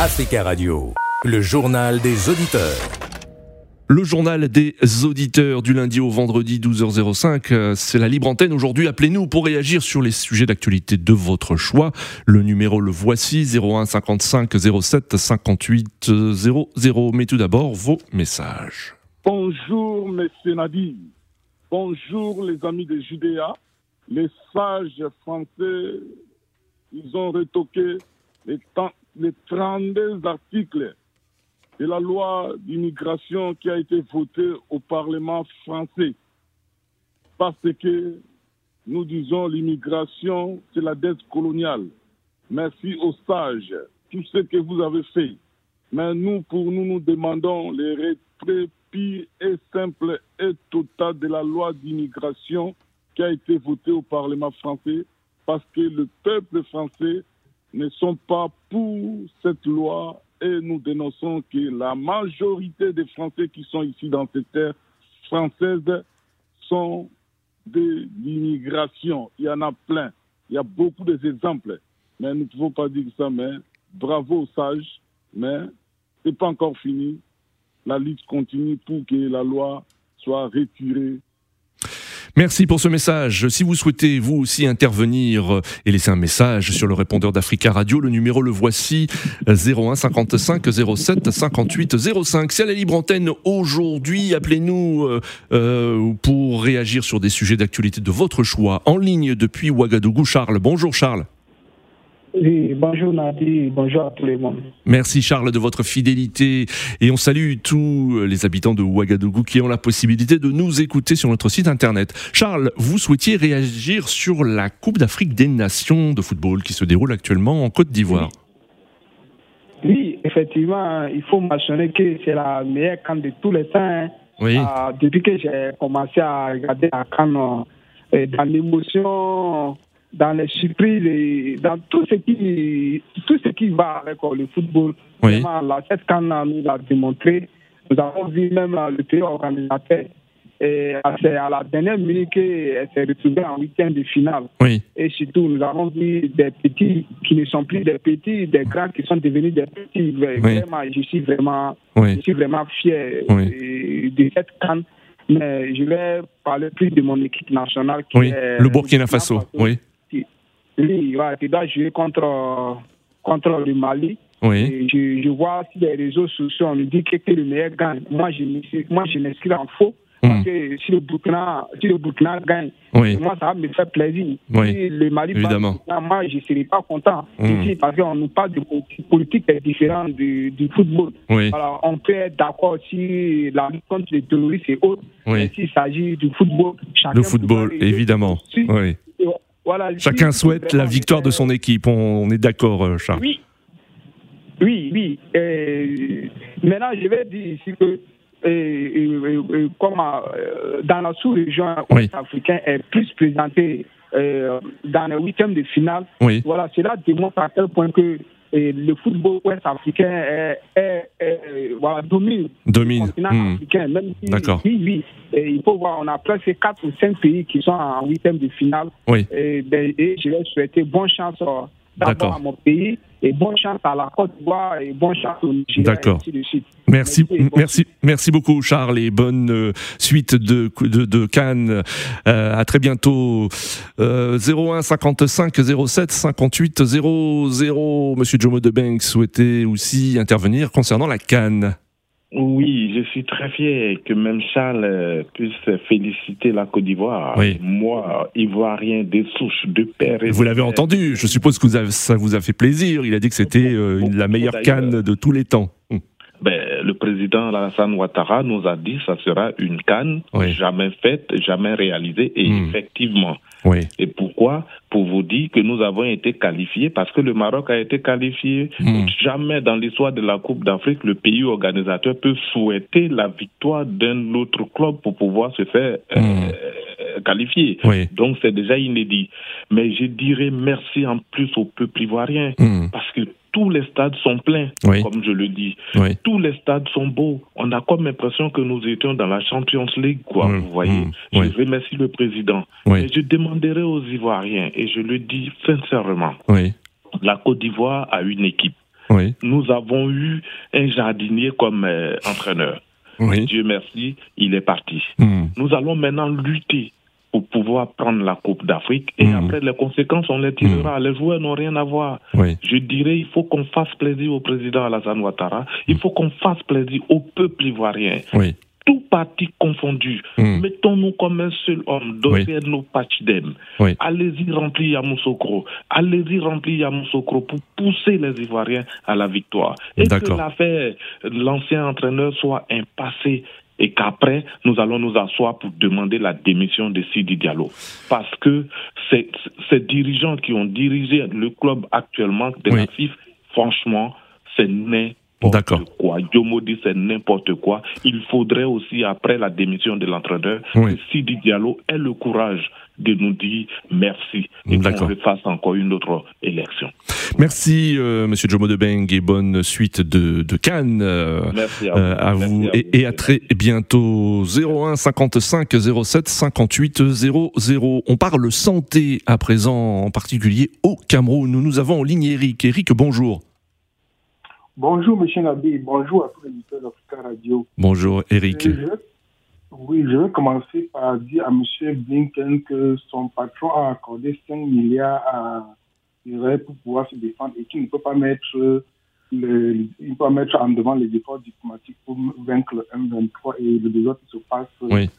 Africa Radio, le journal des auditeurs. Le journal des auditeurs du lundi au vendredi 12h05, euh, c'est la libre antenne. Aujourd'hui, appelez-nous pour réagir sur les sujets d'actualité de votre choix. Le numéro le voici 01 55 07 58 00. Mais tout d'abord, vos messages. Bonjour, messieurs Nadi. Bonjour, les amis de Judéa. Les sages français, ils ont retoqué les, les 32 articles de la loi d'immigration qui a été votée au Parlement français. Parce que nous disons l'immigration, c'est la dette coloniale. Merci aux sages, tout ce que vous avez fait. Mais nous, pour nous, nous demandons les retraits pires et simples et total de la loi d'immigration qui a été votée au Parlement français parce que le peuple français ne sont pas pour cette loi et nous dénonçons que la majorité des Français qui sont ici dans cette terre française sont de l'immigration. Il y en a plein. Il y a beaucoup d'exemples. Mais nous ne pouvons pas dire ça, mais bravo aux sages. Mais ce n'est pas encore fini. La lutte continue pour que la loi soit retirée Merci pour ce message. Si vous souhaitez vous aussi intervenir euh, et laisser un message sur le répondeur d'Africa Radio, le numéro le voici 01 55 07 58 05. C'est la libre antenne aujourd'hui. Appelez-nous euh, euh, pour réagir sur des sujets d'actualité de votre choix. En ligne depuis Ouagadougou, Charles. Bonjour Charles bonjour Nadi, bonjour à tout le monde. Merci Charles de votre fidélité et on salue tous les habitants de Ouagadougou qui ont la possibilité de nous écouter sur notre site internet. Charles, vous souhaitiez réagir sur la Coupe d'Afrique des Nations de football qui se déroule actuellement en Côte d'Ivoire. Oui. effectivement, il faut mentionner que c'est la meilleure canne de tous les temps. Hein. Oui. Euh, depuis que j'ai commencé à regarder la canne, euh, dans l'émotion, dans les surprises et dans tout ce qui, tout ce qui va avec le football. Oui. la, cette canne nous a démontré. Nous avons vu même le pays organisateur. Et c'est à la dernière minute qu'elle s'est retrouvée en huitième de finale. Oui. Et surtout, nous avons vu des petits qui ne sont plus des petits, des grands qui sont devenus des petits. Vraiment, je suis vraiment, je suis vraiment fier de cette canne. Mais je vais parler plus de mon équipe nationale. Qui est le Burkina Faso. Oui lui, il doit jouer contre, contre le Mali. Oui. je, je, vois sur les réseaux sociaux, on nous dit que, le meilleur gagne. Moi, je, moi, je m'inscris en faux. Parce hmm. que si le Burkina, si le Burkina gagne, moi, ça va me faire plaisir. Oui. Si le Mali Évidemment. moi, je ne serai pas content. Hmm. Ici, parce qu'on nous parle de politique, différente du, du football. Alors, on peut être d'accord si la lutte contre les terroristes et autres. Mais s'il s'agit du football, chacun. Le football, évidemment. oui. Chacun souhaite la victoire de son équipe, on, est d'accord, euh, Charles. Oui, oui, oui. maintenant, je vais dire ici que comme euh, dans la sous-région oui. africaine est plus présenté euh, dans les huitièmes de finale, voilà, cela démontre à quel point que le football ouest-africain voilà, domine, domine. le continent hmm. africain. Même si, D'accord. Oui, oui. il faut voir, on a presque 4 ou 5 pays qui sont en huitième de finale. Oui. Et, ben, et je vais souhaiter bonne chance euh, d'abord à mon pays et bonne chance à la Côte d'Ivoire et bonne chance au Nigeria. D'accord. Merci, merci, merci beaucoup Charles et bonne euh, suite de, de, de Cannes. Euh, à très bientôt. Euh, 01 55 07 58 00. Monsieur Jomo de Banks souhaitait aussi intervenir concernant la Cannes. Oui, je suis très fier que même Charles euh, puisse féliciter la Côte d'Ivoire. Oui. Moi, ivoirien des souches de père. Vous l'avez entendu, je suppose que ça vous a fait plaisir. Il a dit que c'était euh, la meilleure canne de tous les temps. Le président Alassane Ouattara nous a dit que ça sera une canne jamais faite, jamais réalisée. Et hum. effectivement, oui. Et pourquoi? Pour vous dire que nous avons été qualifiés, parce que le Maroc a été qualifié. Hmm. Jamais dans l'histoire de la Coupe d'Afrique, le pays organisateur peut souhaiter la victoire d'un autre club pour pouvoir se faire euh, hmm. qualifier. Donc c'est déjà inédit. Mais je dirais merci en plus au peuple ivoirien, hmm. parce que tous les stades sont pleins, comme je le dis. Tous les stades sont beaux. On a comme l'impression que nous étions dans la Champions League, quoi, vous voyez. Mmh. Je remercie le président. Et je demanderai aux Ivoiriens, et je le dis sincèrement, la Côte d'Ivoire a une équipe. nous avons eu un jardinier comme euh, entraîneur. Dieu merci, il est parti. Hmm. Nous allons maintenant lutter pour pouvoir prendre la Coupe d'Afrique et hmm. après les conséquences, on les tirera. Hmm. Les joueurs n'ont rien à voir. Je dirais, il faut qu'on fasse plaisir au président Alassane Ouattara, il faut qu'on fasse plaisir au peuple ivoirien tout parti confondu, mettons-nous comme un seul homme derrière nos pachidem. Allez-y remplir Yamoussoukro. Allez-y remplir Yamoussoukro pour pousser les Ivoiriens à la victoire. Et que l'affaire, l'ancien entraîneur soit un passé et qu'après, nous allons nous asseoir pour demander la démission de Sidi Diallo. Parce que ces, ces dirigeants qui ont dirigé le club actuellement de la FIF, franchement, c'est n'est D'accord. quoi. Yomo dit c'est n'importe quoi. Il faudrait aussi, après la démission de l'entraîneur, que Sidi Diallo ait le courage de nous dire merci et qu'on fasse encore une autre élection. Merci, euh, Monsieur Jomo Debeng, et bonne suite de, de Cannes. Euh, merci à vous. Euh, et, à très bientôt. 01 55 07 58 00. On parle santé à présent, en particulier au Cameroun. Nous, nous avons en ligne Eric. Eric, bonjour. Bonjour, M. Nabi. Bonjour à tous les auditeurs d'Africa Radio. Bonjour, Eric. oui, je vais commencer par dire à M. Blinken que son patron a accordé 5 milliards à Israël pour pouvoir se défendre et qu'il ne peut pas mettre, le, il peut mettre en devant les efforts diplomatiques pour vaincre le M23 et le désordre qui se passe oui.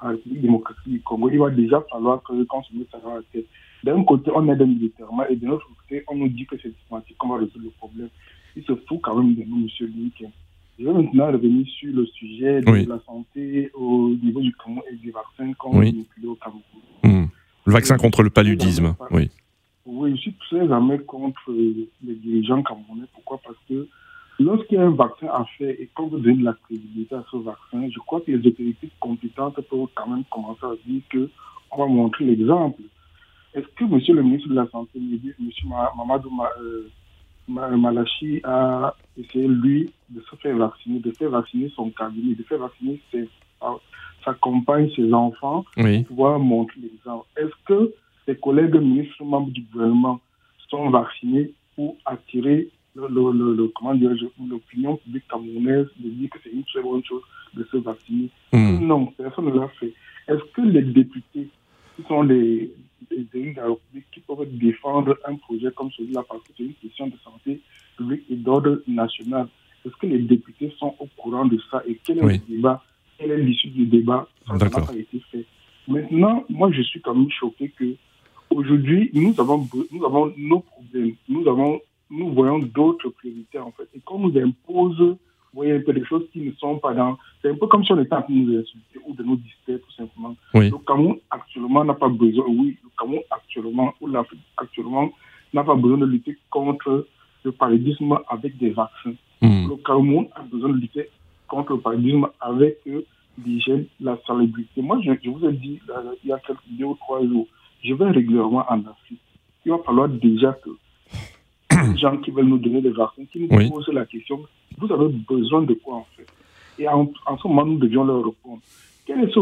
à la République démocratique du Congo. Il va déjà falloir que qu'on se mette à la tête. D'un côté, on aide militairement et de l'autre côté, on nous dit que c'est diplomatique qu'on va résoudre le problème il se fout quand même de nous, M. Lincoln. Je vais maintenant revenir sur le sujet de la santé au niveau du Cameroun et du vaccin qu'on oui. au Cameroun. Hmm. Le vaccin contre le paludisme, oui. Oui, je suis très jamais contre les dirigeants camerounais. Pourquoi? Parce que lorsqu'il y a un vaccin à faire et qu'on veut donner de la crédibilité à ce vaccin, je crois que les autorités compétentes peuvent quand même commencer à dire qu'on va montrer l'exemple. Est-ce que M. le ministre de la Santé, M. Mamadou euh, Malachi a essayé, lui, de se faire vacciner, de faire vacciner son cabinet, de faire vacciner sa compagne, ses enfants, pour pouvoir montrer l'exemple. Est-ce que ses collègues ministres, membres du gouvernement, sont vaccinés pour attirer l'opinion publique camerounaise de dire que c'est une très bonne chose de se vacciner? Hmm. Non, personne ne l'a fait. Est-ce que les députés, qui sont les, des élus de la République qui peuvent défendre un projet comme celui-là parce que c'est une question de santé? D'ordre national. Est-ce que les députés sont au courant de ça et quel est le débat Quelle est l'issue du débat? Ça n'a pas été fait. Maintenant, moi, je suis quand même choqué que aujourd'hui, nous avons, nous avons nos problèmes. Nous, avons, nous voyons d'autres priorités, en fait. Et qu'on nous impose vous voyez un peu des choses qui ne sont pas dans. C'est un peu comme si on était en train de nous insulter ou de nous distraire, tout simplement. Le Cameroun actuellement n'a pas besoin, oui, le Cameroun actuellement, ou l'Afrique actuellement, n'a pas besoin de lutter contre le paludisme avec des vaccins. Hmm. Le Cameroun a besoin de lutter contre le paludisme avec euh, l'hygiène, la salubrité. Moi, je, vous ai dit il y a quelques deux ou trois jours, je vais régulièrement en Afrique. Il va falloir déjà que les gens qui veulent nous donner des vaccins, qui nous posent la question vous avez besoin de quoi en fait? Et en, ce moment, nous devions leur répondre. Quel est ce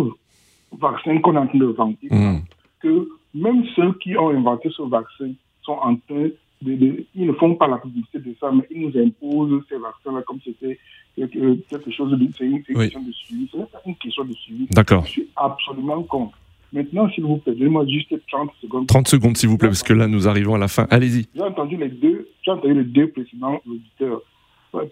vaccin qu'on est en train de vanter mm. Que même ceux qui ont inventé ce vaccin sont en train de, ils ne font pas la publicité de ça, mais ils nous imposent ces vaccins-là comme c'était quelque, chose de. C'est une, question de suivi. C'est une question de suivi. D'accord. Je suis absolument contre. Maintenant, s'il vous plaît, donnez-moi juste 30 secondes. 30 secondes, s'il vous plaît, parce que là, nous arrivons à la fin. Allez-y. J'ai entendu les deux, j'ai entendu les deux précédents auditeurs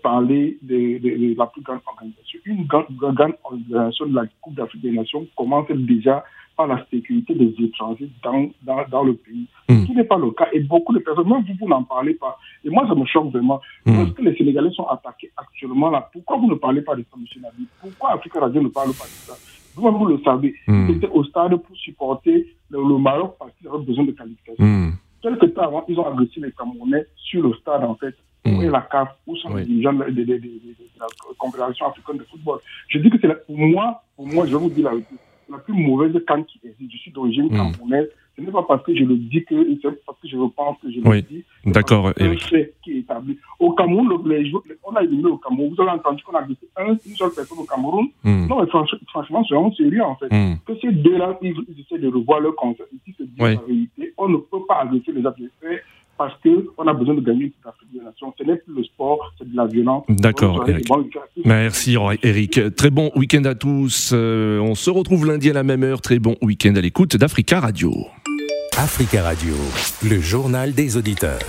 parler de, la plus grande organisation. Une grande, grande organisation de la Coupe d'Afrique des Nations commence déjà par la sécurité des étrangers dans, dans, dans le pays, ce hmm. qui n'est pas le cas. Et beaucoup de personnes, même vous, vous n'en parlez pas. Et moi, ça me choque vraiment. Mm. Parce que les Sénégalais sont attaqués actuellement là. Pourquoi vous ne parlez pas de ça, M. Nabi Pourquoi Africa Radio ne parle pas de ça? Vous-même, vous le savez. Mm. Ils au stade pour supporter le, Maroc parce qu'ils avaient besoin de qualification. Mm. Quelque temps avant, ils ont agressé les Camerounais sur le stade, en fait. Mmh. Et la CAF, où sont les dirigeants de, de, de, la Confédération africaine de football. Je dis que c'est pour moi, pour moi, je vais vous dire la la plus mauvaise canne qui existe. Je suis d'origine mmh. camerounaise. Ce n'est pas parce que je le dis que c'est parce que je pense que je le dis. D'accord, C'est un fait qui est établi. Au Cameroun, les, on a éliminé au Cameroun. Vous avez entendu qu'on a dit un, une seule personne au Cameroun. Mmh. Non, mais franchement, c'est vraiment sérieux en fait. Mmh. Que ces deux-là, ils, essaient de revoir leur concept. Ils se disent la vérité. On ne peut pas agresser les adversaires parce qu'on a besoin de gagner une Afrique. Ce n'est plus le sport, c'est de la violence. D'accord, Eric. Merci, Eric. Très bon week-end à tous. Euh, on se retrouve lundi à la même heure. Très bon week-end à l'écoute d'Africa Radio. Africa Radio, le journal des auditeurs.